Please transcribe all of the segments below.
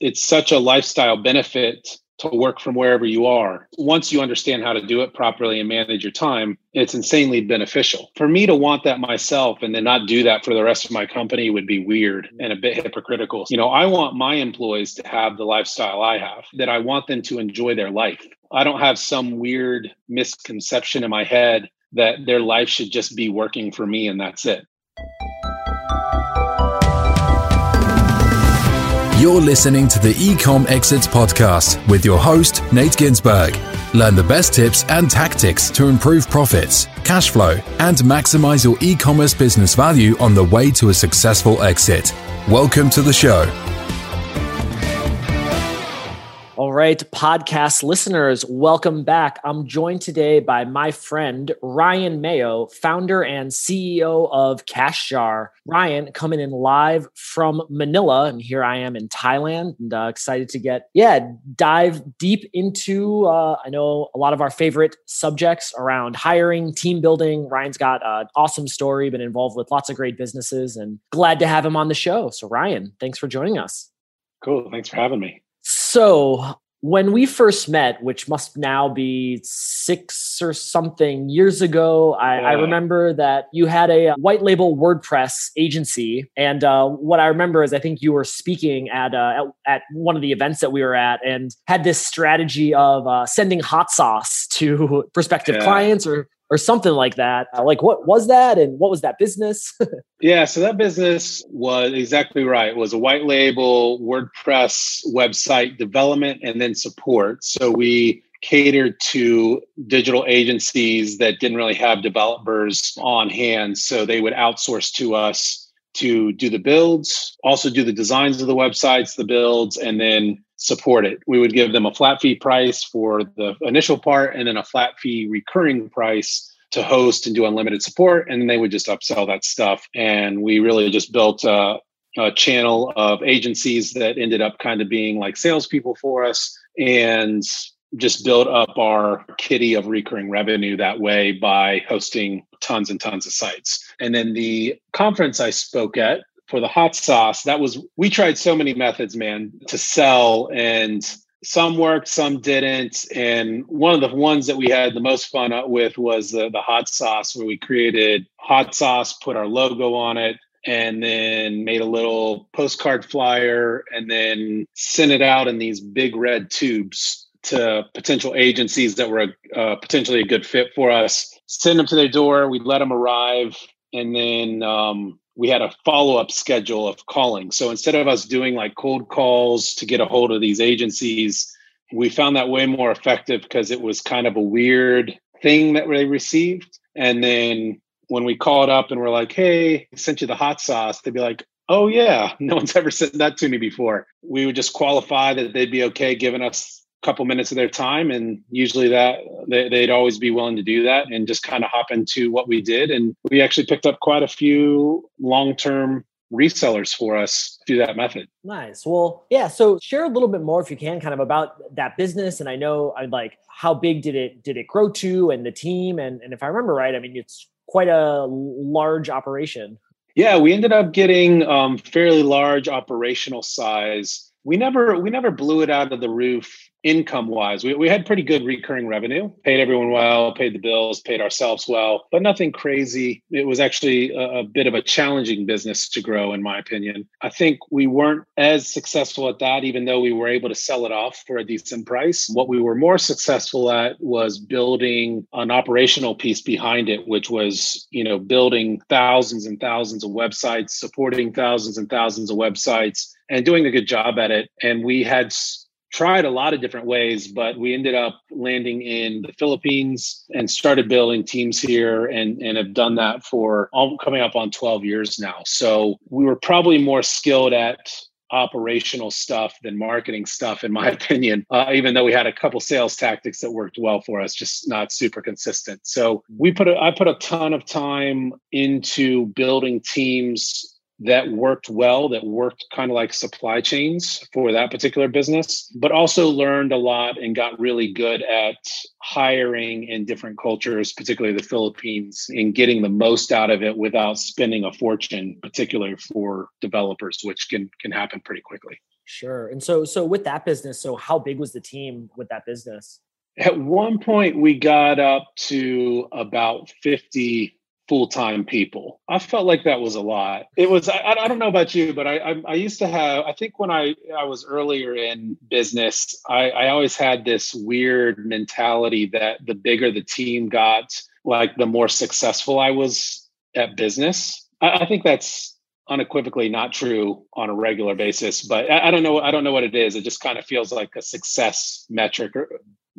it's such a lifestyle benefit to work from wherever you are. Once you understand how to do it properly and manage your time, it's insanely beneficial. For me to want that myself and then not do that for the rest of my company would be weird and a bit hypocritical. You know, I want my employees to have the lifestyle I have, that I want them to enjoy their life. I don't have some weird misconception in my head that their life should just be working for me and that's it. You're listening to the Ecom Exits podcast with your host, Nate Ginsberg. Learn the best tips and tactics to improve profits, cash flow, and maximize your e commerce business value on the way to a successful exit. Welcome to the show. All right, podcast listeners, welcome back. I'm joined today by my friend Ryan Mayo, founder and CEO of CashJar. Ryan coming in live from Manila, and here I am in Thailand, and uh, excited to get yeah dive deep into. Uh, I know a lot of our favorite subjects around hiring, team building. Ryan's got an awesome story, been involved with lots of great businesses, and glad to have him on the show. So Ryan, thanks for joining us. Cool, thanks for having me. So, when we first met, which must now be six or something years ago, I, yeah. I remember that you had a uh, white label WordPress agency. And uh, what I remember is I think you were speaking at, uh, at, at one of the events that we were at and had this strategy of uh, sending hot sauce to prospective yeah. clients or or something like that. Uh, like, what was that, and what was that business? yeah, so that business was exactly right. It was a white label WordPress website development and then support. So we catered to digital agencies that didn't really have developers on hand, so they would outsource to us to do the builds, also do the designs of the websites, the builds, and then support it. We would give them a flat fee price for the initial part and then a flat fee recurring price to host and do unlimited support. And then they would just upsell that stuff. And we really just built a, a channel of agencies that ended up kind of being like salespeople for us and just build up our kitty of recurring revenue that way by hosting tons and tons of sites. And then the conference I spoke at for the hot sauce, that was, we tried so many methods, man, to sell and some worked, some didn't. And one of the ones that we had the most fun with was the, the hot sauce, where we created hot sauce, put our logo on it, and then made a little postcard flyer and then sent it out in these big red tubes to potential agencies that were uh, potentially a good fit for us. Send them to their door. We'd let them arrive, and then um, we had a follow up schedule of calling. So instead of us doing like cold calls to get a hold of these agencies, we found that way more effective because it was kind of a weird thing that they received. And then when we called up and we're like, hey, I sent you the hot sauce, they'd be like, oh, yeah, no one's ever sent that to me before. We would just qualify that they'd be okay giving us couple minutes of their time and usually that they, would always be willing to do that and just kind of hop into what we did. And we actually picked up quite a few long-term resellers for us through that method. Nice. Well yeah so share a little bit more if you can kind of about that business. And i know i like how big did it did it grow to and the team? And, and if i remember right i mean it's quite a large operation. Yeah we ended up getting um, fairly large operational size. We never we never blew it out of the roof income wise, we, we had pretty good recurring revenue, paid everyone well, paid the bills, paid ourselves well, but nothing crazy. It was actually a, a, bit of a challenging business to grow, in my opinion. I think we weren't as successful at that, even though we were able to sell it off for a decent price. What we were more successful at was building an operational piece behind it, which was, you know, building thousands and thousands of websites, supporting thousands and thousands of websites and doing a good job at it. And we had tried a lot of different ways, but we ended up landing in the Philippines and started building teams here and, and have done that for all, coming up on 12 years now. So we were probably more skilled at operational stuff than marketing stuff, in my opinion, uh, even though we had a couple sales tactics that worked well for us, just not super consistent. So we put a, I put a ton of time into building teams that worked well, that worked kind of like supply chains for that particular business, but also learned a lot and got really good at hiring in different cultures, particularly the Philippines, and getting the most out of it without spending a fortune, particularly for developers, which can can happen pretty quickly. Sure. And so so with that business, so how big was the team with that business? At one point we got up to about 50 full-time people. I felt like that was a lot. It was I, I don't know about you, but I, I, I used to have I think when I I was earlier in business, I I always had this weird mentality that the bigger the team got, like the more successful I was at business. I, I think that's unequivocally not true on a regular basis but I, I, don't know i don't know what it is it just kind of feels like a success metric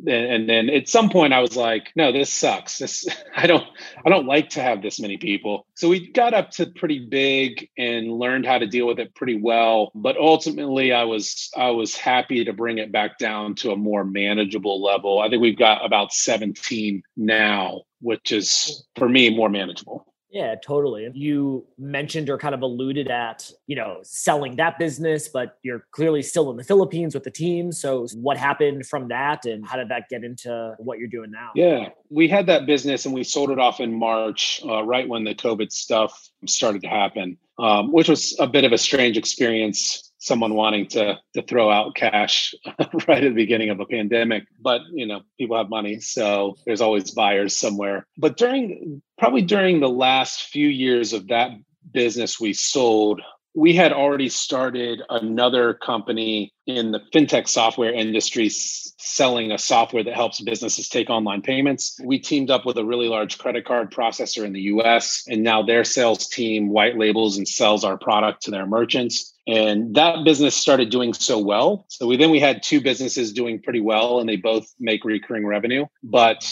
and then at some point i was like no this sucks. This i don't i don't like to have this many people. So we got up to pretty big and learned how to deal with it pretty well. But ultimately i was i was happy to bring it back down to a more manageable level. I think we've got about 17 now which is for me more manageable yeah, totally. You mentioned or kind of alluded at, you know, selling that business, but you're clearly still in the Philippines with the team. So, what happened from that and how did that get into what you're doing now? Yeah, we had that business and we sold it off in March, uh, right when the COVID stuff started to happen, um, which was a bit of a strange experience someone wanting to to throw out cash right at the beginning of a pandemic but you know people have money so there's always buyers somewhere but during probably during the last few years of that business we sold we had already started another company in the fintech software industry selling a software that helps businesses take online payments. We teamed up with a really large credit card processor in the US, and now their sales team white labels and sells our product to their merchants. And that business started doing so well. So we, then we had two businesses doing pretty well, and they both make recurring revenue. But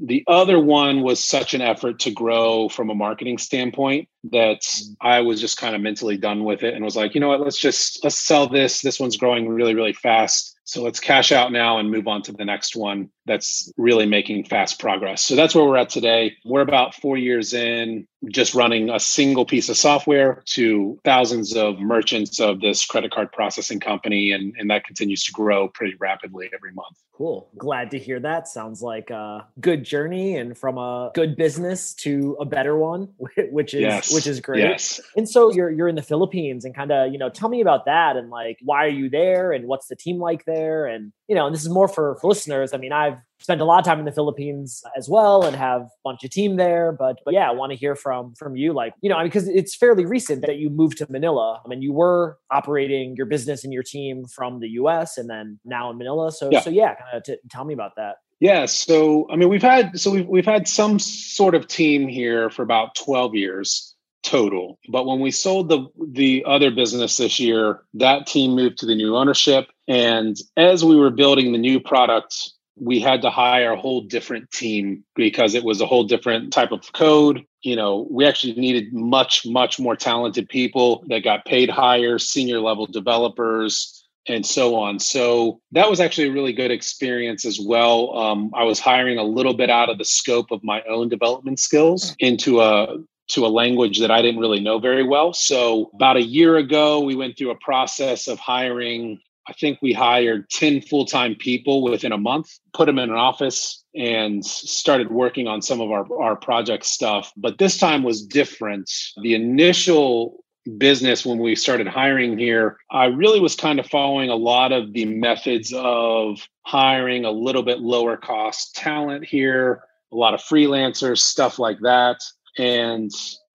the other one was such an effort to grow from a marketing standpoint that mm. I was just kind of mentally done with it and was like, you know what, let's just let's sell this. This one's growing really, really fast. So let's cash out now and move on to the next one that's really making fast progress. So that's where we're at today. We're about four years in, just running a single piece of software to thousands of merchants of this credit card processing company. And, and that continues to grow pretty rapidly every month. Cool. Glad to hear that. Sounds like a good journey and from a good business to a better one, which is yes. Which is great. Yes. And so you're you're in the Philippines and kind of, you know, tell me about that and like why are you there and what's the team like there? there and you know and this is more for, for listeners i mean i've spent a lot of time in the philippines as well and have a bunch of team there but but yeah i want to hear from from you like you know because it's fairly recent that you moved to manila I mean, you were operating your business and your team from the us and then now in manila so yeah. so yeah kind of t- tell me about that yeah, so I mean, we've had so we've we've had some sort of team here for about twelve years, total. But when we sold the the other business this year, that team moved to the new ownership. And as we were building the new product, we had to hire a whole different team because it was a whole different type of code. You know, we actually needed much, much more talented people that got paid higher, senior level developers, and so on. So that was actually a really good experience as well. Um, I was hiring a little bit out of the scope of my own development skills into a to a language that I didn't really know very well. So, about a year ago, we went through a process of hiring. I think we hired 10 full time people within a month, put them in an office, and started working on some of our, our project stuff. But this time was different. The initial business when we started hiring here, I really was kind of following a lot of the methods of hiring a little bit lower cost talent here, a lot of freelancers, stuff like that. And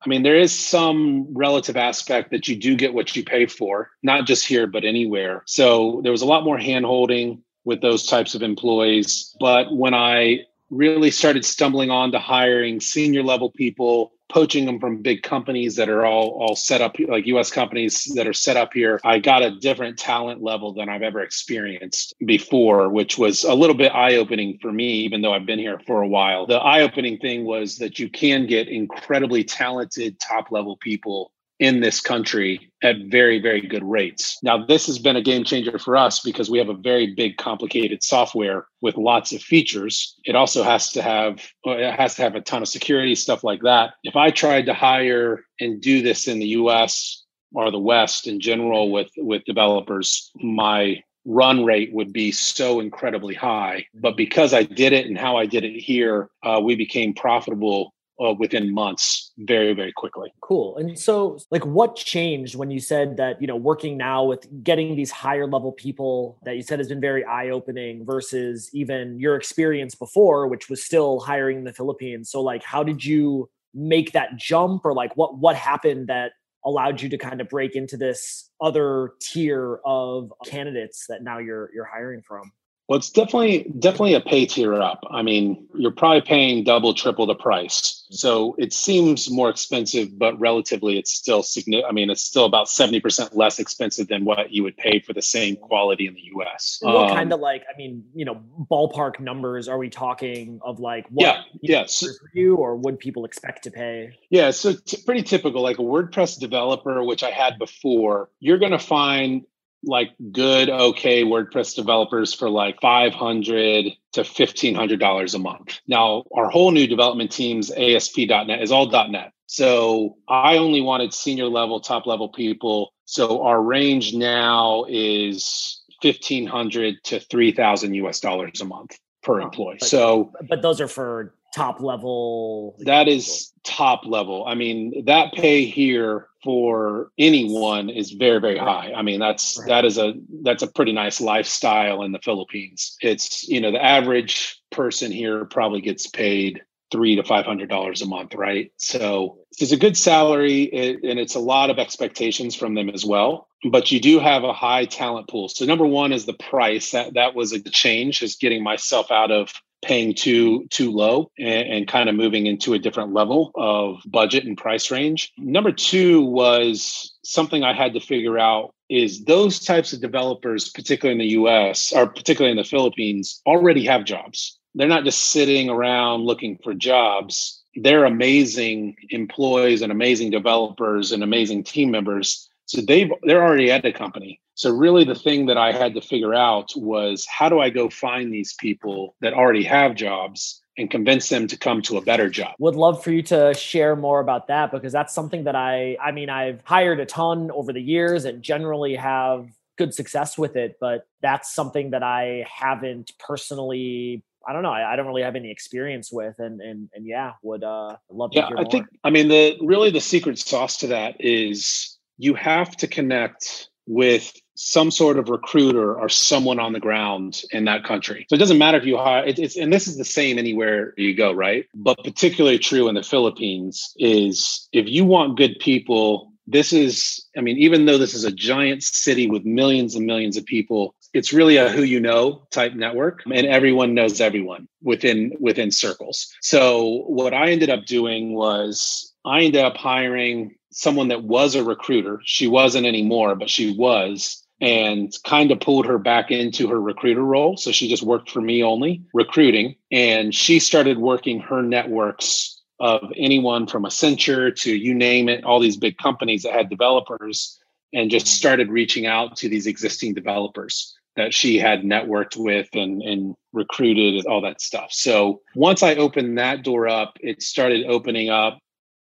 I mean, there is some relative aspect that you do get what you pay for, not just here, but anywhere. So there was a lot more hand holding with those types of employees. But when I really started stumbling on to hiring senior level people poaching them from big companies that are all all set up like US companies that are set up here. I got a different talent level than I've ever experienced before which was a little bit eye opening for me even though I've been here for a while. The eye opening thing was that you can get incredibly talented top level people in this country at very, very good rates. Now, this has been a game changer for us because we have a very big, complicated software with lots of features. It also has to have it has to have a ton of security stuff like that. If I tried to hire and do this in the U.S. or the West in general with with developers, my run rate would be so incredibly high. But because I did it and how I did it here, uh, we became profitable uh, within months very very quickly cool and so like what changed when you said that you know working now with getting these higher level people that you said has been very eye opening versus even your experience before which was still hiring in the philippines so like how did you make that jump or like what what happened that allowed you to kind of break into this other tier of candidates that now you're you're hiring from well, it's definitely definitely a pay tier up. I mean, you're probably paying double, triple the price. So it seems more expensive, but relatively, it's still significant. I mean, it's still about seventy percent less expensive than what you would pay for the same quality in the U.S. What um, kind of like? I mean, you know, ballpark numbers are we talking of? Like, what yeah, yes, you, or would people expect to pay? Yeah, so t- pretty typical. Like a WordPress developer, which I had before, you're going to find like good, okay WordPress developers for like 500 to $1,500 a month. Now, our whole new development team's ASP.NET is all .NET. So I only wanted senior level, top level people. So our range now is 1500 to 3000 US dollars a month per employee. But, so, but those are for top level. That is top level. I mean, that pay here for anyone is very very high i mean that's right. that is a that's a pretty nice lifestyle in the philippines it's you know the average person here probably gets paid three to five hundred dollars a month right so it's a good salary it, and it's a lot of expectations from them as well but you do have a high talent pool so number one is the price that that was a change is getting myself out of paying too too low and, and, kind of moving into a different level of budget and price range. Number two was something I had to figure out is those types of developers, particularly in the US or particularly in the Philippines, already have jobs. They're not just sitting around looking for jobs. They're amazing employees and amazing developers and amazing team members. So they've they're already at the company. So, really, the thing that I had to figure out was how do I go find these people that already have jobs and convince them to come to a better job? Would love for you to share more about that because that's something that I, I mean, I've hired a ton over the years and generally have good success with it, but that's something that I haven't personally I don't know. I, I, don't really have any experience with, and and and yeah, would uh love to yeah, I think I mean the really the secret sauce to that is you have to connect with some sort of recruiter or someone on the ground in that country. So it doesn't matter if you hire it, it's and this is the same anywhere you go, right? But particularly true in the Philippines is if you want good people, this is I mean even though this is a giant city with millions and millions of people, it's really a who you know type network and everyone knows everyone within within circles. So what I ended up doing was I ended up hiring someone that was a recruiter. She wasn't anymore, but she was and kind of pulled her back into her recruiter role. So she just worked for me only recruiting. And she started working her networks of anyone from Accenture to you name it, all these big companies that had developers, and just started reaching out to these existing developers that she had networked with and, and recruited and all that stuff. So once I opened that door up, it started opening up,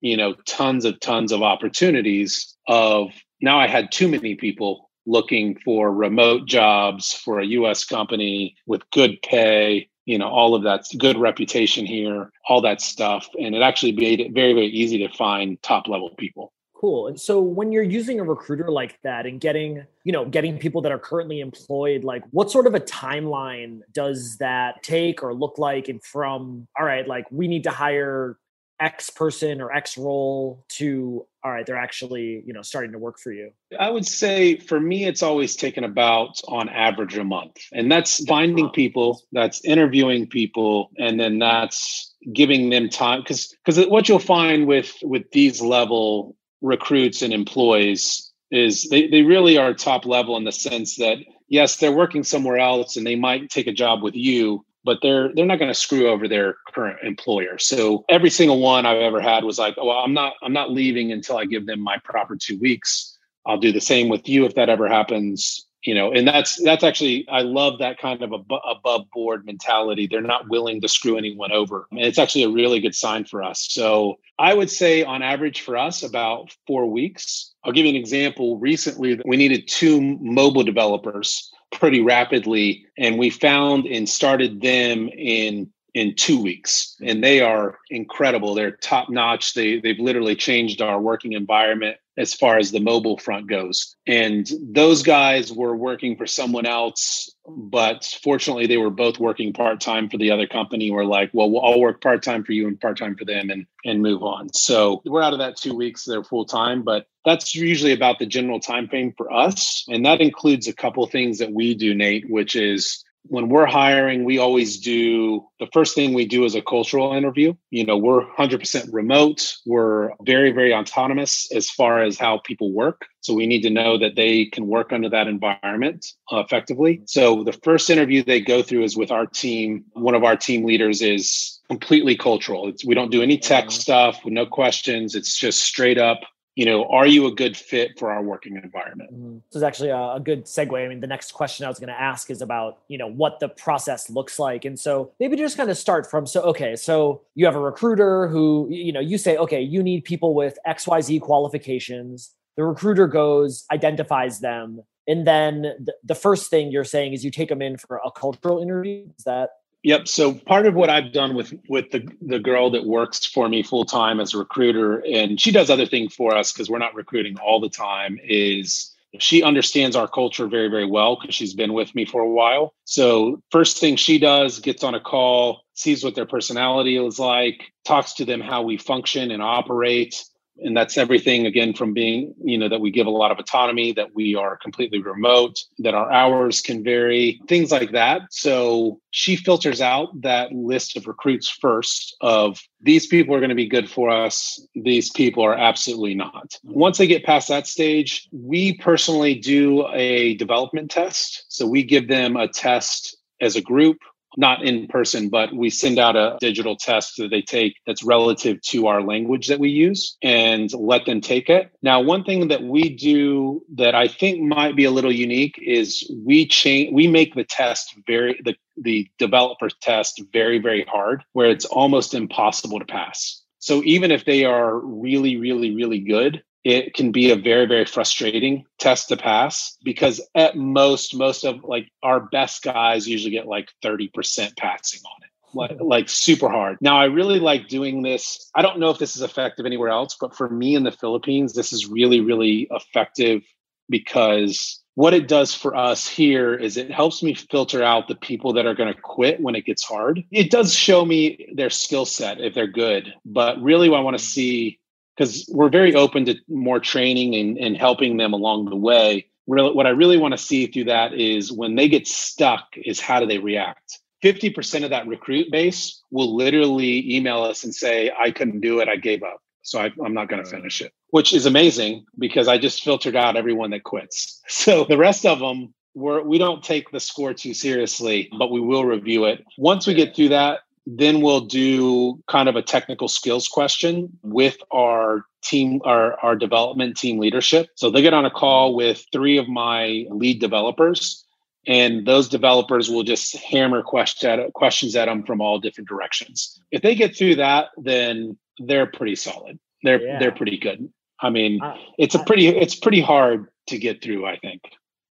you know, tons of tons of opportunities of now I had too many people looking for remote jobs for a US company with good pay, you know, all of that good reputation here, all that stuff. And it actually made it very, very easy to find top level people. Cool. And so when you're using a recruiter like that and getting, you know, getting people that are currently employed, like what sort of a timeline does that take or look like? And from, all right, like we need to hire X person or X role to all right, they're actually, you know, starting to work for you? I would say for me, it's always taken about on average a month. And that's finding people, that's interviewing people, and then that's giving them time. Because because what you'll find with with these level recruits and employees is they, they really are top level in the sense that yes, they're working somewhere else and they might take a job with you, but they're they're not going to screw over their current employer. So every single one I've ever had was like, well, I'm not I'm not leaving until I give them my proper two weeks. I'll do the same with you if that ever happens. You know, and that's that's actually I love that kind of ab- above board mentality. They're not willing to screw anyone over, and it's actually a really good sign for us. So I would say on average for us about four weeks. I'll give you an example. Recently, we needed two mobile developers pretty rapidly. And we found and started them in in two weeks. Mm-hmm. And they are incredible. They're top notch. They they've literally changed our working environment as far as the mobile front goes. And those guys were working for someone else but fortunately they were both working part-time for the other company. We're like well we'll all work part-time for you and part-time for them and and move on. So we're out of that two weeks. They're full-time but that's usually about the general time frame for us. And that includes a couple things that we do nate which is when we're hiring, we always do the first thing we do is a cultural interview. You know, we're 100% remote. We're very, very autonomous as far as how people work. So we need to know that they can work under that environment uh, effectively. So the first interview they go through is with our team. One of our team leaders is completely cultural. It's, we don't do any tech stuff with no questions. It's just straight up you know, are you a good fit for our working environment? Mm-hmm. This is actually a, a, good segue. I mean, the next question I was going to ask is about, you know, what the process looks like. And so maybe just kind of start from, so, okay, so you have a recruiter who, you know, you say, okay, you need people with XYZ qualifications. The recruiter goes, identifies them. And then the, the first thing you're saying is you take them in for a cultural interview. Is that Yep. So part of what I've done with with the the girl that works for me full time as a recruiter, and she does other things for us because we're not recruiting all the time, is she understands our culture very very well because she's been with me for a while. So first thing she does, gets on a call, sees what their personality is like, talks to them how we function and operate, and that's everything again from being you know that we give a lot of autonomy that we are completely remote that our hours can vary things like that. So she filters out that list of recruits first of these people are going to be good for us. These people are absolutely not. Once they get past that stage we personally do a development test. So we give them a test as a group not in person, but we send out a digital test that they take that's relative to our language that we use and let them take it. Now, one thing that we do that I think might be a little unique is we change we make the test very the the developer test very very hard where it's almost impossible to pass. So even if they are really really really good, it can be a very very frustrating test to pass because at most most of like our best guys usually get like 30% passing on it like, hmm. like super hard. Now i really like doing this. I don't know if this is effective anywhere else but for me in the philippines this is really really effective because what it does for us here is it helps me filter out the people that are going to quit when it gets hard. It does show me their skill set if they're good, but really what I want to hmm. see because we're very open to more training and, and helping them along the way. Really, what I really want to see through that is when they get stuck, is how do they react? 50% of that recruit base will literally email us and say, I couldn't do it. I gave up. So I, am not going to finish it, which is amazing because I just filtered out everyone that quits. So the rest of them, we're, we don't take the score too seriously, but we will review it. Once we get through that, then we'll do kind of a technical skills question with our team, our, our development team leadership. So they get on a call with three of my lead developers, and those developers will just hammer question, questions at them from all different directions. If they get through that, then they're pretty solid. They're yeah. they're pretty good. I mean, it's a pretty it's pretty hard to get through. I think.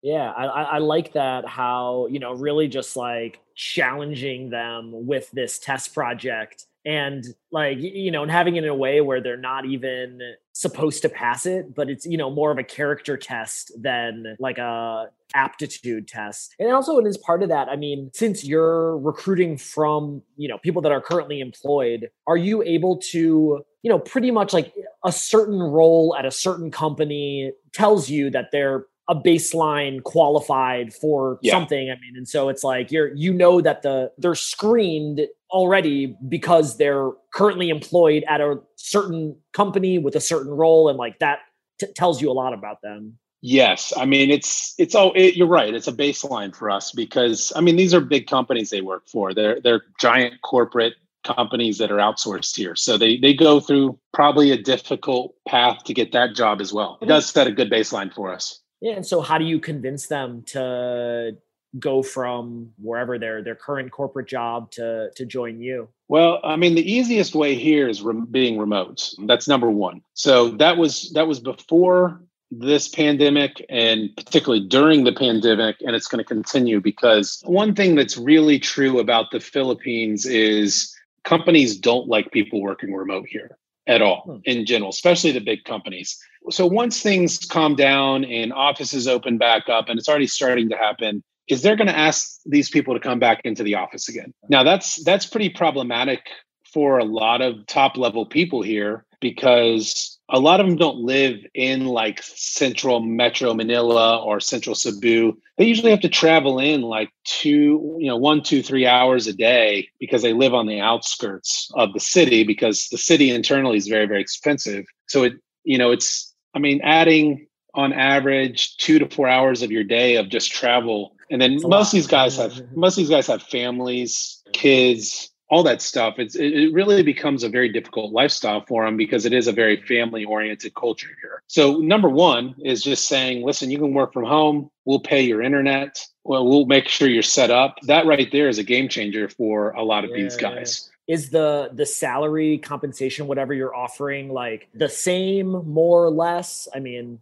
Yeah, I, I like that. How you know, really just like challenging them with this test project, and like you know, and having it in a way where they're not even supposed to pass it, but it's you know more of a character test than like a aptitude test. And also, it is part of that. I mean, since you're recruiting from you know people that are currently employed, are you able to you know pretty much like a certain role at a certain company tells you that they're a baseline qualified for yeah. something. I mean, and so it's like you're you know that the they're screened already because they're currently employed at a certain company with a certain role, and like that t- tells you a lot about them. Yes, I mean it's it's all it, you're right. It's a baseline for us because I mean these are big companies they work for. They're they're giant corporate companies that are outsourced here. So they they go through probably a difficult path to get that job as well. It does set a good baseline for us. Yeah, and so how do you convince them to go from wherever their their current corporate job to to join you? Well, I mean, the easiest way here is being remote. That's number one. So that was that was before this pandemic and particularly during the pandemic, and it's going to continue because one thing that's really true about the Philippines is companies don't like people working remote here at all hmm. in general, especially the big companies. So once things calm down and offices open back up, and it's already starting to happen, is they're going to ask these people to come back into the office again. Now that's that's pretty problematic for a lot of top level people here because a lot of them don't live in like central metro manila or central cebu. They usually have to travel in like two you know one two three hours a day because they live on the outskirts of the city because the city internally is very very expensive. So it you know it's i mean adding on average two to four hours of your day of just travel. And then most of these guys have most of these guys have families kids all that stuff it's it really becomes a very difficult lifestyle for them because it is a very family oriented culture here. So number one is just saying listen you can work from home. We'll pay your internet. Well we'll make sure you're set up. That right there is a game changer for a lot of yeah. these guys. Is the the salary compensation whatever you're offering like the same more or less? I mean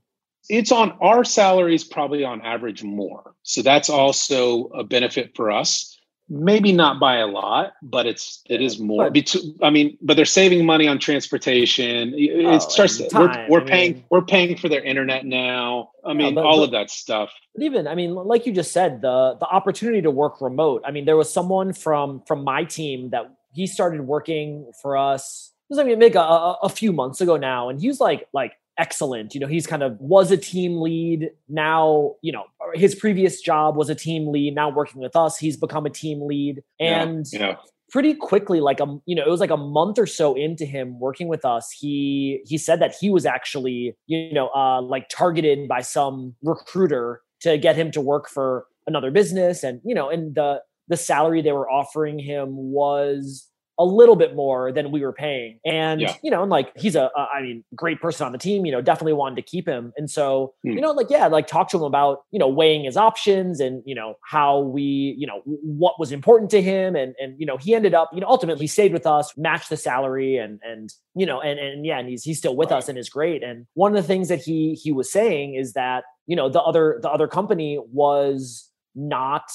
it's on our salaries probably on average more. So that's also a benefit for us maybe not by a lot but it's it is more but, i mean but they're saving money on transportation. It oh, starts we're, we're paying mean, we're paying for their internet now. I mean but, all but, of that stuff. but even i mean like you just said the the opportunity to work remote. I mean there was someone from from my team that he started working for us. It was I mean, maybe a, a few months ago now, and he was like, like excellent. You know, he's kind of was a team lead. Now, you know, his previous job was a team lead. Now working with us, he's become a team lead. And yeah, yeah. pretty quickly, like a you know, it was like a month or so into him working with us, he he said that he was actually, you know, uh like targeted by some recruiter to get him to work for another business. And, you know, and the the salary they were offering him was a little bit more than we were paying. And, yeah. you know, and like he's a, a, I mean, great person on the team, you know, definitely wanted to keep him. And so, mm. you know, like, yeah, like talk to him about, you know, weighing his options and, you know, how we, you know, what was important to him. And, and, you know, he ended up, you know, ultimately stayed with us, matched the salary and, and, you know, and, and yeah, and he's, he's still with right. us and is great. And one of the things that he, he was saying is that, you know, the other, the other company was not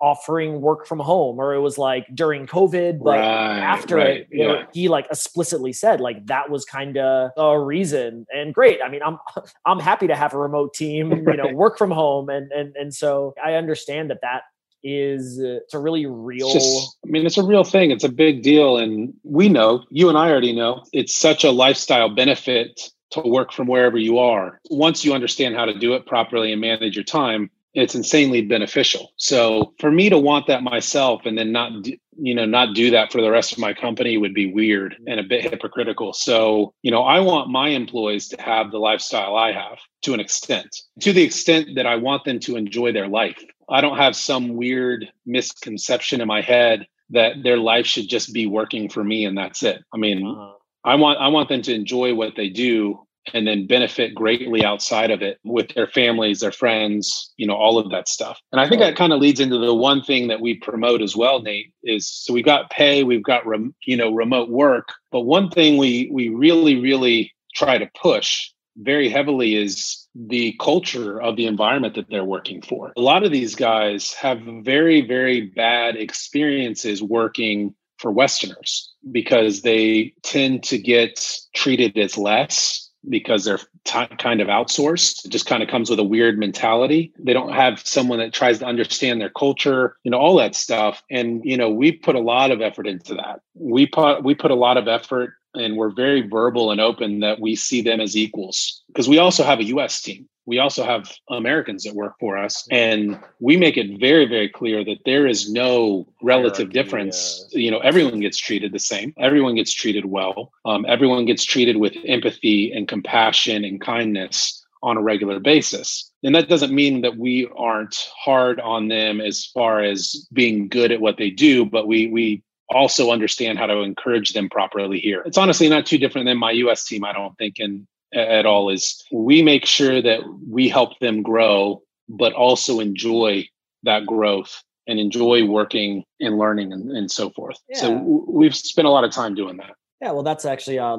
offering work from home or it was like during covid but right, after right, it yeah. he like explicitly said like that was kind of a reason. And great i mean i'm i'm happy to have a remote team you know work from home and and and so i understand that that is uh, it's a really real just, i mean it's a real thing it's a big deal and we know you and i already know it's such a lifestyle benefit to work from wherever you are. Once you understand how to do it properly and manage your time it's insanely beneficial. So for me to want that myself and then not you know not do that for the rest of my company would be weird and a bit hypocritical. So, you know, I want my employees to have the lifestyle I have to an extent. To the extent that I want them to enjoy their life. I don't have some weird misconception in my head that their life should just be working for me and that's it. I mean, uh-huh. I want I want them to enjoy what they do and then benefit greatly outside of it with their families, their friends, you know, all of that stuff. And I think that kind of leads into the one thing that we promote as well, Nate, is so we've got pay, we've got rem, you know remote work, but one thing we we really really try to push very heavily is the culture of the environment that they're working for. A lot of these guys have very very bad experiences working for westerners because they tend to get treated as less because they're t- kind of outsourced. It just kind of comes with a weird mentality. They don't have someone that tries to understand their culture, you know, all that stuff. And you know, we put a lot of effort into that. We put we put a lot of effort and we're very verbal and open that we see them as equals because we also have a US team we also have Americans that work for us, and we make it very, very clear that there is no relative difference. You know, everyone gets treated the same. Everyone gets treated well. Um, everyone gets treated with empathy and compassion and kindness on a regular basis. And that doesn't mean that we aren't hard on them as far as being good at what they do, but we we also understand how to encourage them properly here. It's honestly not too different than my US team, I don't think. And at all is we make sure that we help them grow but also enjoy that growth and enjoy working and learning and, and so forth yeah. so we've spent a lot of time doing that Yeah, well, that's actually a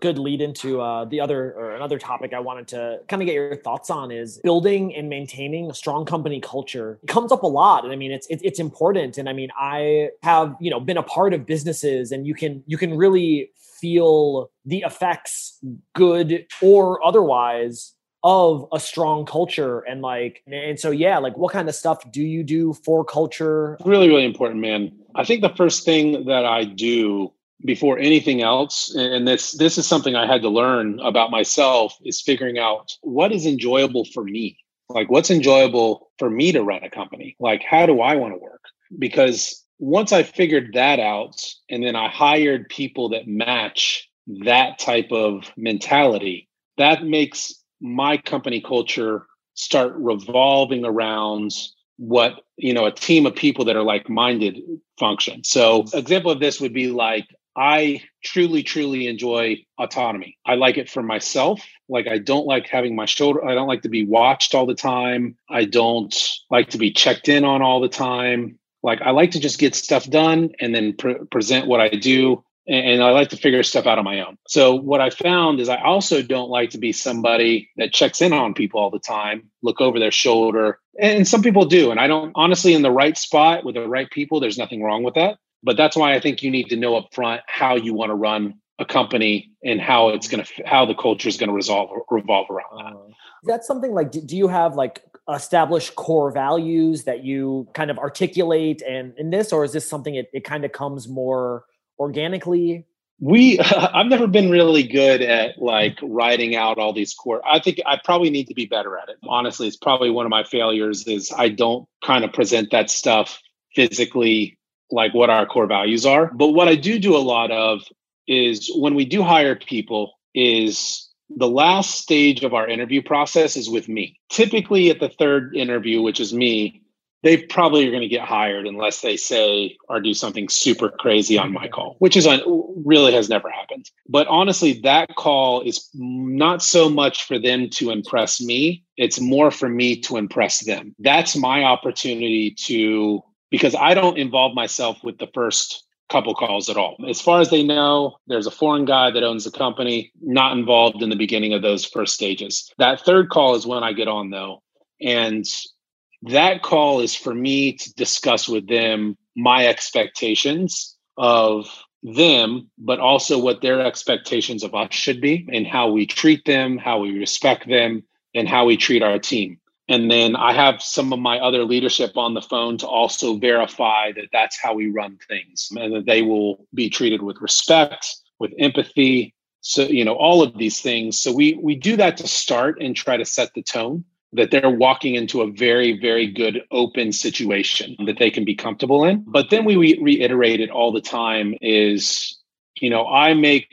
good lead into uh, the other or another topic I wanted to kind of get your thoughts on is building and maintaining a strong company culture. It comes up a lot, and I mean, it's it, it's important. And I mean, I have you know been a part of businesses, and you can you can really feel the effects, good or otherwise, of a strong culture and like and so yeah like what kind of stuff do you do for culture? Really really important man. I think the first thing that i do before anything else and this this is something i had to learn about myself is figuring out what is enjoyable for me. Like what's enjoyable for me to run a company? Like how do i want to work? Because once i figured that out and then i hired people that match that type of mentality that makes my company culture start revolving around what you know a team of people that are like minded function so example of this would be like I truly, truly enjoy autonomy. I like it for myself. Like, I don't like having my shoulder, I don't like to be watched all the time. I don't like to be checked in on all the time. Like, I like to just get stuff done and then pre- present what I do. And, I like to figure stuff out on my own. So, what I found is I also don't like to be somebody that checks in on people all the time, look over their shoulder. And some people do. And I don't, honestly, in the right spot with the right people, there's nothing wrong with that. But that's why I think you need to know up front how you want to run a company and how it's going to how the culture is going to resolve revolve around that. Uh, that's something like do you have like established core values that you kind of articulate and in this or is this something it, it kind of comes more organically we i've never been really good at like writing out all these core i think i probably need to be better at it honestly it's probably one of my failures is i don't kind of present that stuff physically like what our core values are. But what I do do a lot of is when we do hire people is the last stage of our interview process is with me. Typically at the third interview, which is me, they probably are going to get hired unless they say or do something super crazy on my call, which is un- really has never happened. But honestly, that call is not so much for them to impress me, it's more for me to impress them. That's my opportunity to because I don't involve myself with the first couple calls at all. As far as they know, there's a foreign guy that owns the company, not involved in the beginning of those first stages. That third call is when I get on though. And that call is for me to discuss with them my expectations of them, but also what their expectations of us should be and how we treat them, how we respect them, and how we treat our team. And then I have some of my other leadership on the phone to also verify that that's how we run things and that they will be treated with respect, with empathy. So, you know, all of these things. So we we do that to start and try to set the tone that they're walking into a very, very good open situation that they can be comfortable in. But then we re- reiterate it all the time is, you know, I make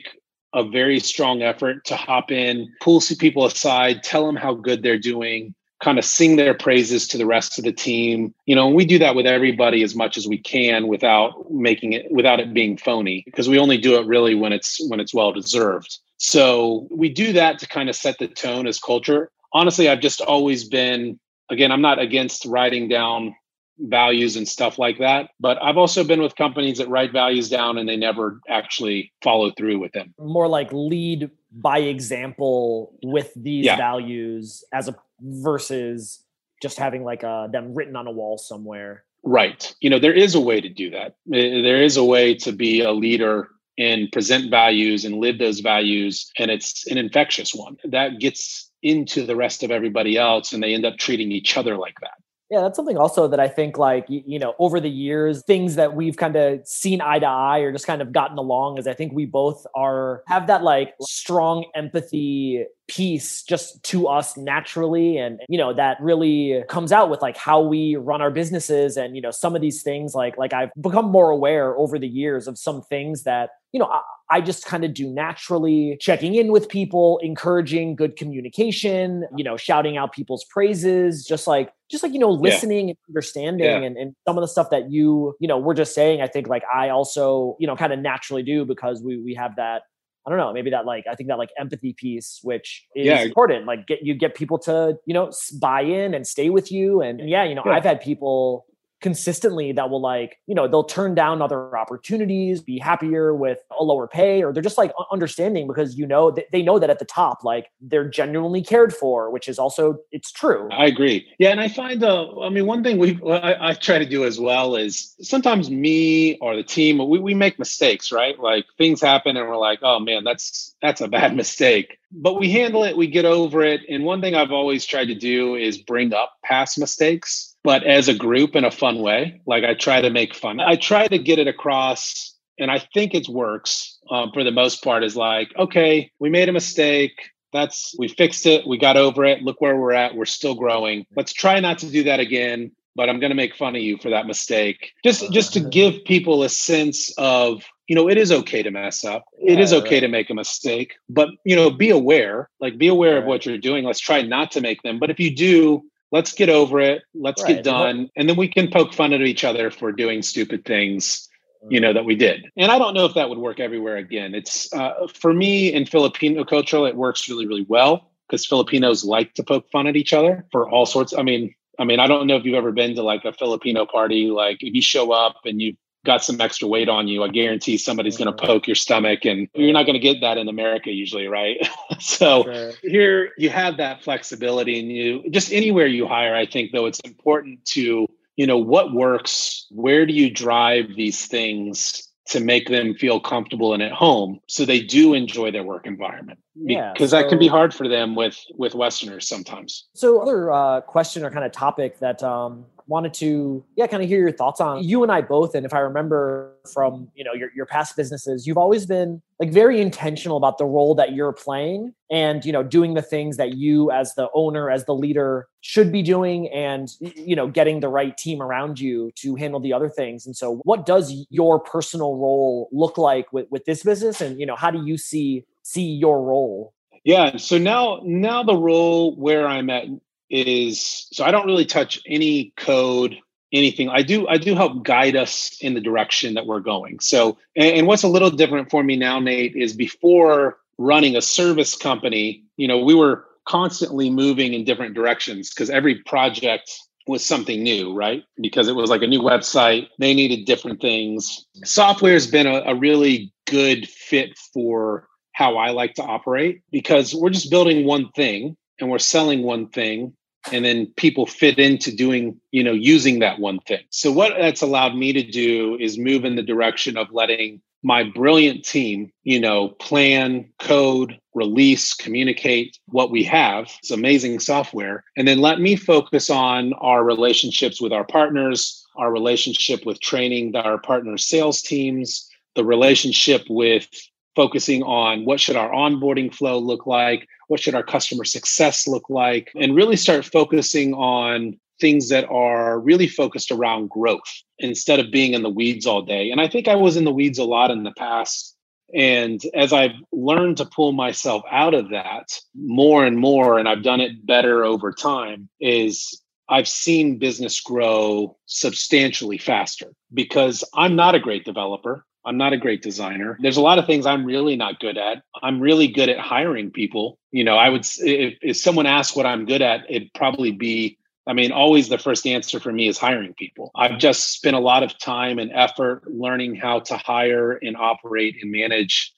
a very strong effort to hop in, pull people aside, tell them how good they're doing, kind of sing their praises to the rest of the team. You know, we do that with everybody as much as we can without making it without it being phony because we only do it really when it's when it's well deserved. So we do that to kind of set the tone as culture. Honestly, I've just always been again, I'm not against writing down values and stuff like that. But I've also been with companies that write values down and they never actually follow through with them. More like lead by example with these yeah. values as a versus just having like uh, them written on a wall somewhere. Right. You know, there is a way to do that. There is a way to be a leader and present values and live those values. And it's an infectious one that gets into the rest of everybody else and they end up treating each other like that. Yeah, that's something also that I think like you know over the years things that we've kind of seen eye to eye or just kind of gotten along is I think we both are have that like strong empathy piece just to us naturally and you know that really comes out with like how we run our businesses and you know some of these things like like I've become more aware over the years of some things that you know I, I just kind of do naturally, checking in with people, encouraging good communication, you know, shouting out people's praises, just like just like you know listening yeah. and understanding yeah. and, and some of the stuff that you you know we're just saying i think like i also you know kind of naturally do because we we have that I don't know, maybe that like I think that like empathy piece, which is yeah. important. Like get you get people to you know buy in and stay with you, and, yeah, you know yeah. I've had people consistently that will like you know they'll turn down other opportunities be happier with a lower pay or they're just like understanding because you know they know that at the top like they're genuinely cared for which is also it's true. I agree. Yeah and i find uh i mean one thing we I, I try to do as well is sometimes me or the team we, we make mistakes right? Like things happen and we're like oh man that's that's a bad mistake. But we handle it we get over it and one thing i've always tried to do is bring up past mistakes but as a group in a fun way. Like I try to make fun. I try to get it across, and I think it works um, for the most part. Is like, okay, we made a mistake. That's we fixed it. We got over it. Look where we're at. We're still growing. Let's try not to do that again. But I'm going to make fun of you for that mistake. Just just to give people a sense of you know it is okay to mess up it is okay right. to make a mistake but you know be aware like be aware right. of what you're doing let's try not to make them but if you do let's get over it. Let's right. get done. And then we can poke fun at each other for doing stupid things you know that we did. And i don't know if that would work everywhere again. It's uh, for me in filipino culture it works really really well because filipinos like to poke fun at each other for all sorts. I mean i mean i don't know if you've ever been to like a filipino party like if you show up and you got some extra weight on you, I guarantee somebody's going to mm-hmm. poke your stomach, and you're not going to get that in America usually, right? so sure. here you have that flexibility, and you just anywhere you hire, I think though it's important to you know what works. Where do you drive these things? to make them feel comfortable and at home so they do enjoy their work environment yeah, because so, that can be hard for them with with westerners sometimes so other uh, question or kind of topic that um, wanted to yeah kind of hear your thoughts on you and i both and if i remember from you know your, your past businesses you've always been like very intentional about the role that you're playing and you know doing the things that you as the owner as the leader should be doing and you know getting the right team around you to handle the other things. And so what does your personal role look like with, with this business? And you know how do you see see your role? Yeah so now now the role where i'm at is so I don't really touch any code, anything. I do I do help guide us in the direction that we're going. So and, and what's a little different for me now, Nate, is before running a service company, you know, we were constantly moving in different directions because every project was something new, right? Because it was like a new website, they needed different things. Software has been a, a really good fit for how I like to operate because we're just building one thing and we're selling one thing and then people fit into doing you know using that one thing. So what that's allowed me to do is move in the direction of letting my brilliant team you know plan code release communicate what we have it's amazing software and then let me focus on our relationships with our partners our relationship with training our partner sales teams the relationship with focusing on what should our onboarding flow look like what should our customer success look like and really start focusing on things that are really focused around growth instead of being in the weeds all day and i think i was in the weeds a lot in the past and as I've learned to pull myself out of that more and more, and I've done it better over time, is I've seen business grow substantially faster because I'm not a great developer. I'm not a great designer. There's a lot of things I'm really not good at. I'm really good at hiring people. You know, I would if, if someone asked what I'm good at, it'd probably be I mean, always the first answer for me is hiring people. I've just spent a lot of time and effort learning how to hire and operate and manage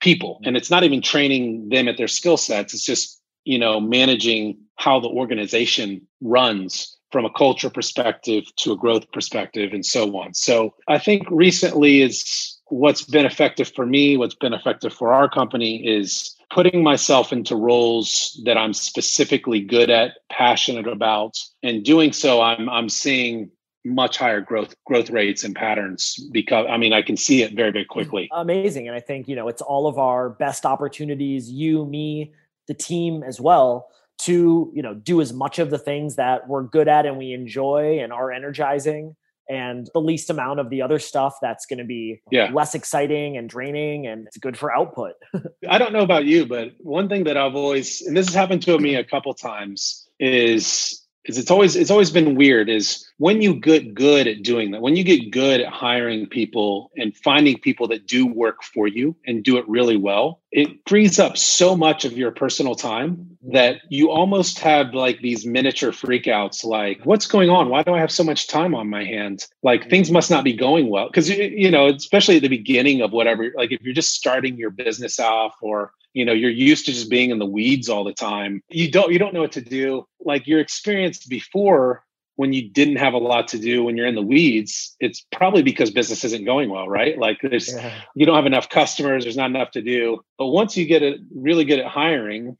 people. And it's not even training them at their skill sets. It's just, you know, managing how the organization runs from a culture perspective to a growth perspective and so on. So I think recently is what's been effective for me, what's been effective for our company is putting myself into roles that I'm specifically good at, passionate about, and doing so I'm I'm seeing much higher growth growth rates and patterns because I mean I can see it very very quickly. Amazing and I think you know it's all of our best opportunities you me the team as well to you know do as much of the things that we're good at and we enjoy and are energizing and the least amount of the other stuff that's going to be yeah. less exciting and draining and it's good for output i don't know about you but one thing that i've always and this has happened to me a couple times is is it's always it's always been weird is when you get good at doing that when you get good at hiring people and finding people that do work for you and do it really well it frees up so much of your personal time that you almost have like these miniature freakouts like what's going on? Why do i have so much time on my hands? Like mm. things must not be going well. Because you know especially at the beginning of whatever like if you're just starting your business off or you know you're used to just being in the weeds all the time. You don't you don't know what to do. Like your experience before when you didn't have a lot to do when you're in the weeds it's probably because business isn't going well right? Like there's yeah. you don't have enough customers there's not enough to do. But once you get it really good at hiring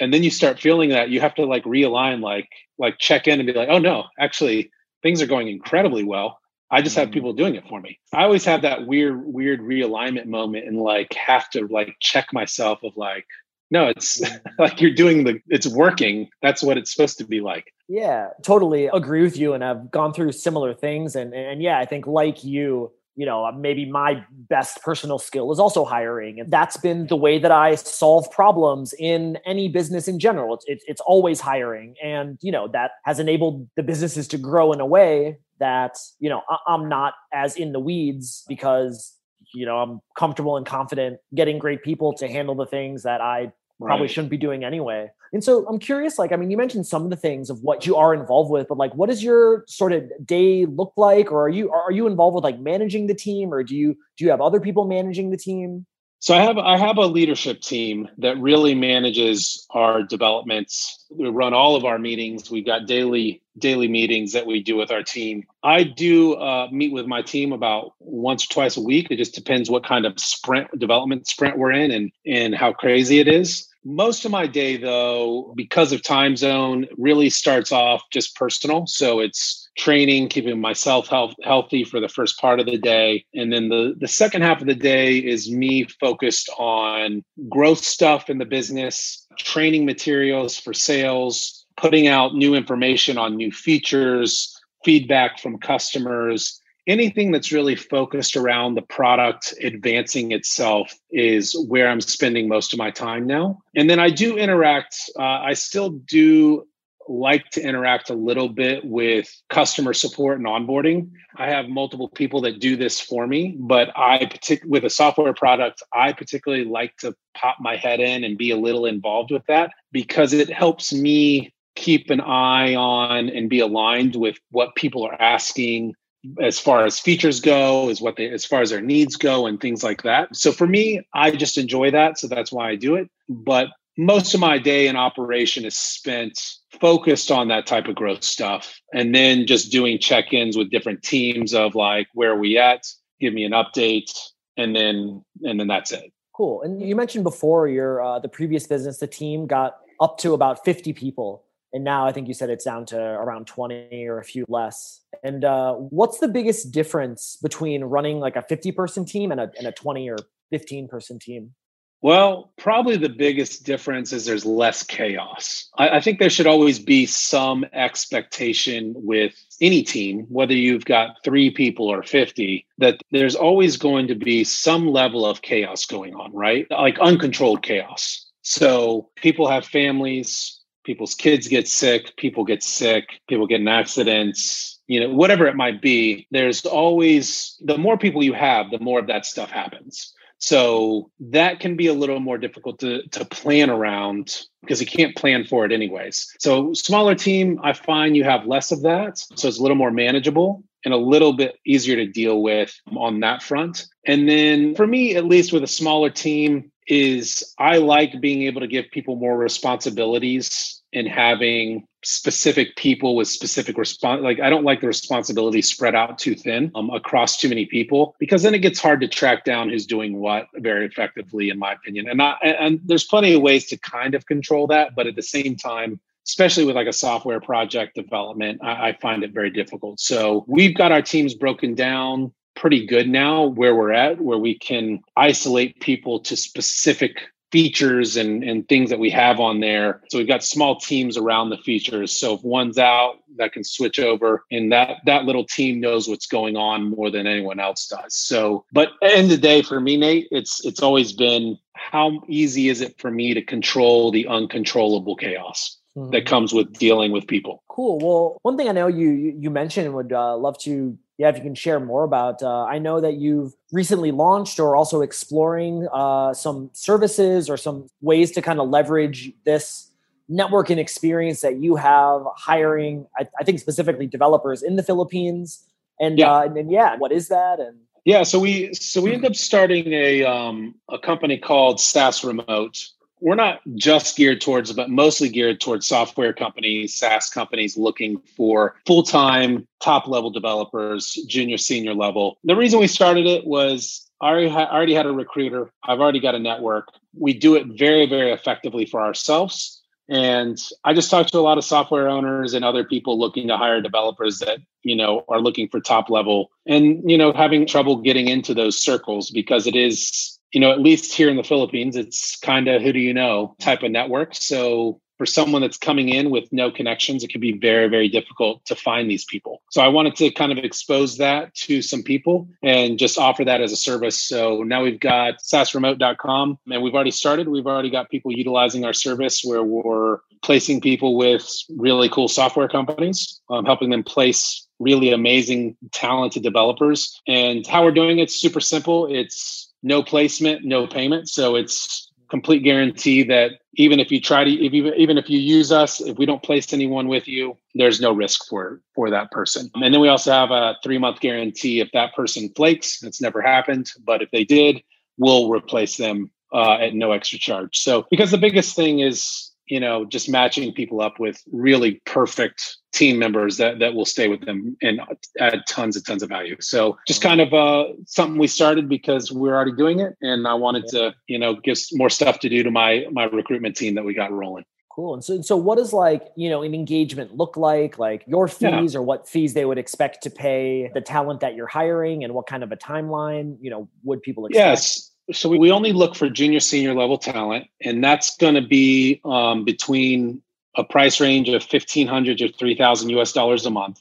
and then you start feeling that you have to like realign like like check in and be like oh no actually things are going incredibly well I just have mm-hmm. people doing it for me. I always have that weird, weird realignment moment and like have to like check myself of like, no, it's mm-hmm. like you're doing the, it's working. That's what it's supposed to be like. Yeah, totally agree with you. And I've gone through similar things. And, and yeah, I think like you, you know, maybe my best personal skill is also hiring. And that's been the way that I solve problems in any business in general. It's, it's, it's always hiring. And, you know, that has enabled the businesses to grow in a way that you know I- i'm not as in the weeds because you know i'm comfortable and confident getting great people to handle the things that i probably right. shouldn't be doing anyway. And so i'm curious like i mean you mentioned some of the things of what you are involved with but like what does your sort of day look like? Or are you are you involved with like managing the team? Or do you do you have other people managing the team so I have I have a leadership team that really manages our developments. We run all of our meetings. We've got daily daily meetings that we do with our team. I do uh, meet with my team about once or twice a week. It just depends what kind of sprint development sprint we're in and and how crazy it is. Most of my day, though, because of time zone, really starts off just personal. So it's training, keeping myself health, healthy for the first part of the day. And then the, the second half of the day is me focused on growth stuff in the business, training materials for sales, putting out new information on new features, feedback from customers, anything that's really focused around the product advancing itself is where I'm spending most of my time now. And then I do interact, uh, I still do like to interact a little bit with customer support and onboarding. I have multiple people that do this for me, but I partic- with a software product, I particularly like to pop my head in and be a little involved with that because it helps me keep an eye on and be aligned with what people are asking as far as features go as what they as far as their needs go and things like that so for me i just enjoy that so that's why i do it but most of my day in operation is spent focused on that type of growth stuff and then just doing check-ins with different teams of like where are we at? Give me an update. And then and then that's it. Cool. And you mentioned before your uh, the previous business the team got up to about 50 people. And now I think you said it's down to around 20 or a few less. And uh, what's the biggest difference between running like a 50 person team and a, and a 20 or 15 person team? Well, probably the biggest difference is there's less chaos. I, I, think there should always be some expectation with any team, whether you've got three people or 50, that there's always going to be some level of chaos going on, right? Like uncontrolled chaos. So people have families, people's kids get sick, people get sick, people get in accidents, you know, whatever it might be, there's always the more people you have, the more of that stuff happens. So that can be a little more difficult to, to plan around because you can't plan for it anyways. So smaller team, I find you have less of that. So it's a little more manageable and a little bit easier to deal with on that front. And then for me, at least with a smaller team, is I like being able to give people more responsibilities and having specific people with specific response like i don't like the responsibility spread out too thin um, across too many people because then it gets hard to track down who's doing what very effectively in my opinion. And I, and there's plenty of ways to kind of control that but at the same time especially with like a software project development I, I find it very difficult. So we've got our teams broken down pretty good now where we're at, where we can isolate people to specific features and, and things that we have on there. So we've got small teams around the features. So if one's out, that can switch over and that that little team knows what's going on more than anyone else does. So but end of the day for me, Nate, it's it's always been how easy is it for me to control the uncontrollable chaos? mm-hmm. that comes with dealing with people. Cool. Well, one thing I know you you mentioned would uh, love to yeah, if you can share more about. Uh, I know that you've recently launched or also exploring uh, some services or some ways to kind of leverage this networking experience that you have hiring. I, I think specifically developers in the Philippines. And yeah. Uh, and, and yeah, what is that? And yeah, so we so we ended up starting a um, a company called SaaS Remote, we're not just geared towards, but mostly geared towards software companies, SaaS companies looking for full time, top level developers, junior, senior level. The reason we started it was I already, had a recruiter. I've already got a network. We do it very, very effectively for ourselves. And I just talked to a lot of software owners and other people looking to hire developers that, you know, are looking for top level and, you know, having trouble getting into those circles because it is you know, at least here in the Philippines, it's kind of who do you know type of network. So for someone that's coming in with no connections, it can be very, very difficult to find these people. So I wanted to kind of expose that to some people and just offer that as a service. So now we've got saasremote.com and we've already started. We've already got people utilizing our service where we're placing people with really cool software companies, um, helping them place really amazing, talented developers. And how we're doing it's super simple. It's no placement, no payment. So it's complete guarantee that even if you try to if you, even if you use us if we don't place anyone with you there's no risk for for that person. And then we also have a three month guarantee if that person flakes it's never happened. But if they did we'll replace them uh, at no extra charge. So because the biggest thing is you know just matching people up with really perfect team members that that will stay with them and add tons and tons of value. So just kind of uh something we started because we're already doing it and i wanted to you know give more stuff to do to my my recruitment team that we got rolling. Cool. And so so what does like you know an engagement look like? Like your fees yeah. or what fees they would expect to pay the talent that you're hiring and what kind of a timeline you know would people expect? yes so we only look for junior senior level talent and that's going to be um, between a price range of 1500 to 3000 us dollars a month.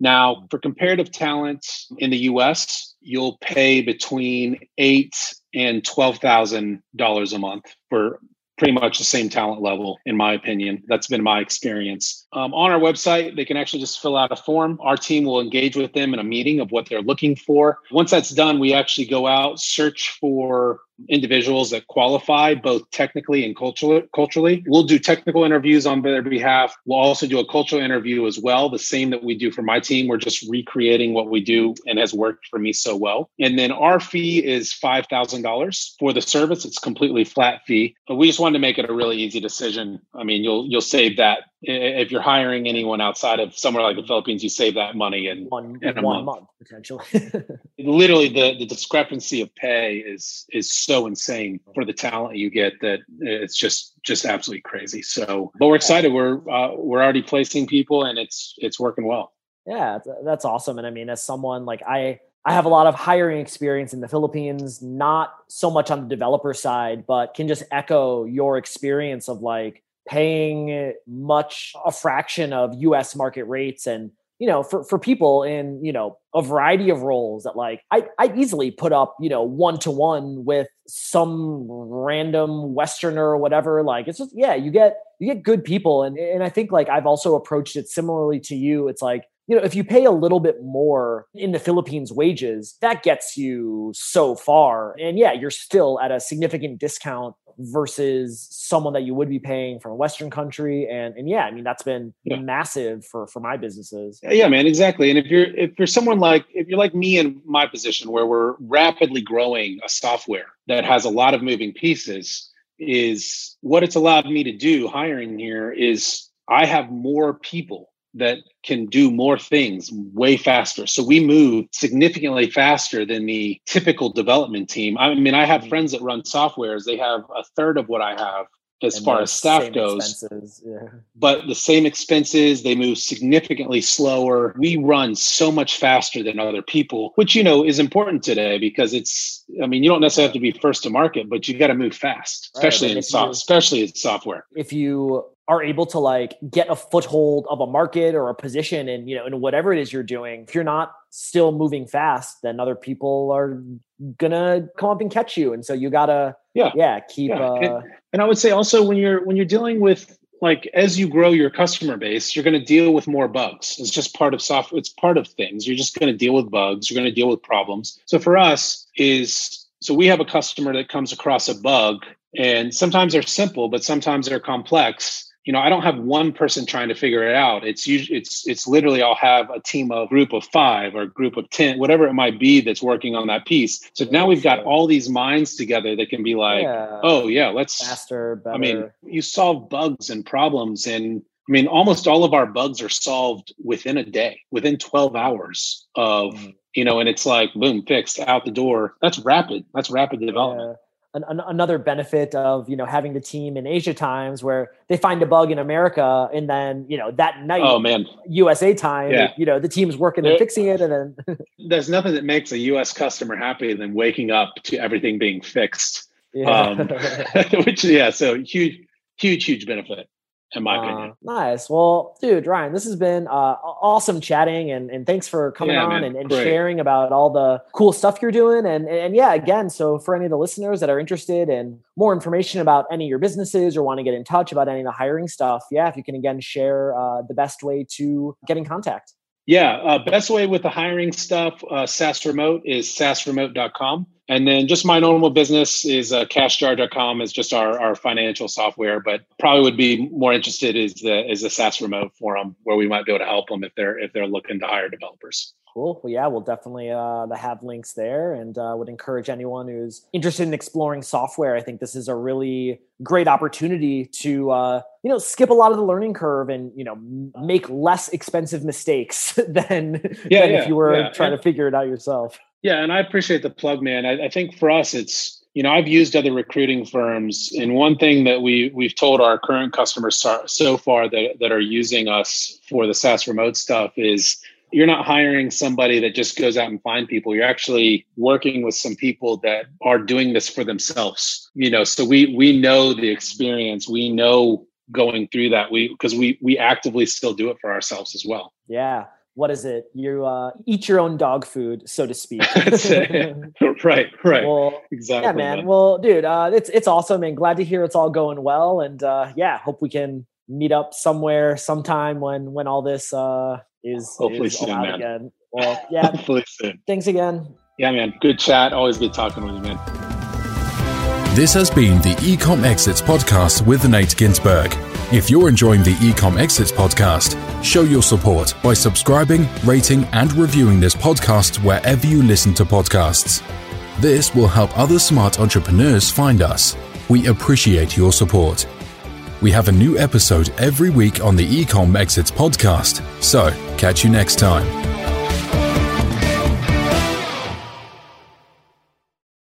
Now for comparative talent in the us you'll pay between 8 and 12000 dollars a month for pretty much the same talent level, in my opinion. That's been my experience. Um, on our website, they can actually just fill out a form. Our team will engage with them in a meeting of what they're looking for. Once that's done, we actually go out, search for individuals that qualify both technically and culturally. We'll do technical interviews on their behalf. We'll also do a cultural interview as well, the same that we do for my team. We're just recreating what we do and has worked for me so well. And then our fee is $5,000 for the service. It's completely flat fee. But we just wanted to make it a really easy decision. I mean, you'll you'll save that if you're hiring anyone outside of somewhere like the Philippines, you save that money in one, in one month. month. potentially. Literally, the the discrepancy of pay is is so insane for the talent you get that it's just just absolutely crazy. So, but we're excited. We're uh, we're already placing people, and it's it's working well. Yeah, that's awesome. And I mean, as someone like I I have a lot of hiring experience in the Philippines, not so much on the developer side, but can just echo your experience of like paying much a fraction of US market rates and you know for for people in you know a variety of roles that like I I easily put up you know one to one with some random westerner or whatever. Like it's just yeah you get you get good people. And and I think like I've also approached it similarly to you. It's like you know, if you pay a little bit more in the Philippines wages, that gets you so far. And yeah, you're still at a significant discount versus someone that you would be paying from a Western country. And and yeah, I mean that's been yeah. massive for for my businesses. Yeah, man, exactly. And if you're if you're someone like if you're like me in my position where we're rapidly growing a software that has a lot of moving pieces, is what it's allowed me to do hiring here is I have more people that can do more things way faster. So we move significantly faster than the typical development team. I mean, I have mm-hmm. friends that run softwares, they have a third of what I have as and far as staff goes. Yeah. But the same expenses, they move significantly slower. We run so much faster than other people, which you know is important today because it's I mean, you don't necessarily have to be first to market, but you got to move fast, especially right, in soft, especially in software. If you are able to like get a foothold of a market or a position and you know in whatever it is you're doing if you're not still moving fast then other people are gonna come up and catch you and so you gotta yeah yeah keep yeah. Uh, and, and, i would say also when you're when you're dealing with like as you grow your customer base, you're going to deal with more bugs. It's just part of software. It's part of things. You're just going to deal with bugs. You're going to deal with problems. So for us is so we have a customer that comes across a bug and sometimes they're simple, but sometimes they're complex you know, I don't have one person trying to figure it out. It's usually it's it's literally I'll have a team of group of five or a group of ten, whatever it might be that's working on that piece. So now we've got all these minds together that can be like, yeah. oh yeah, let's faster, better. I mean, you solve bugs and problems and I mean, almost all of our bugs are solved within a day, within 12 hours of, mm. you know, and it's like, boom, fixed out the door. That's rapid. That's rapid development an, an, another benefit of you know having the team in Asia times where they find a bug in America and then you know that night oh man USA time yeah. you know the team's working and fixing it and then there's nothing that makes a US customer happy than waking up to everything being fixed yeah. Um, which yeah so huge huge huge benefit in my uh, opinion. Nice. Well, dude, Ryan, this has been uh, awesome chatting, and, and thanks for coming yeah, on man, and, and sharing about all the cool stuff you're doing. And, and yeah, again, so for any of the listeners that are interested in more information about any of your businesses or want to get in touch about any of the hiring stuff, yeah, if you can again share uh, the best way to get in contact. Yeah, uh, best way with the hiring stuff, uh, SaaS Remote is saasremote.com. And then just my normal business is uh, cashjar.com is just our, our financial software, but probably would be more interested is the is the SaaS remote forum where we might be able to help them if they're if they're looking to hire developers. Cool. Well, yeah, we'll definitely uh, have links there, and uh, would encourage anyone who's interested in exploring software. I think this is a really great opportunity to uh, you know skip a lot of the learning curve and you know make less expensive mistakes than, yeah, than yeah, if you were yeah. trying to figure it out yourself. Yeah, and I appreciate the plug, man. I, I, think for us, it's you know I've used other recruiting firms, and one thing that we we've told our current customers so, far that that are using us for the SaaS remote stuff is you're not hiring somebody that just goes out and find people. You're actually working with some people that are doing this for themselves. You know, so we we know the experience. We know going through that we because we we actively still do it for ourselves as well. Yeah what is it? You uh, eat your own dog food, so to speak. right, right. Well, exactly. Yeah, man. man. Well, dude, uh, it's it's awesome and glad to hear it's all going well. And uh, yeah, hope we can meet up somewhere sometime when when all this uh, is hopefully is soon, man. again. Well, yeah. hopefully soon. Thanks again. Yeah, man. Good chat. Always good talking with you, man. This has been the Ecom Exits podcast with Nate Ginsburg. If you're enjoying the Ecom Exits podcast, show your support by subscribing, rating, and reviewing this podcast wherever you listen to podcasts. This will help other smart entrepreneurs find us. We appreciate your support. We have a new episode every week on the Ecom Exits podcast, so catch you next time.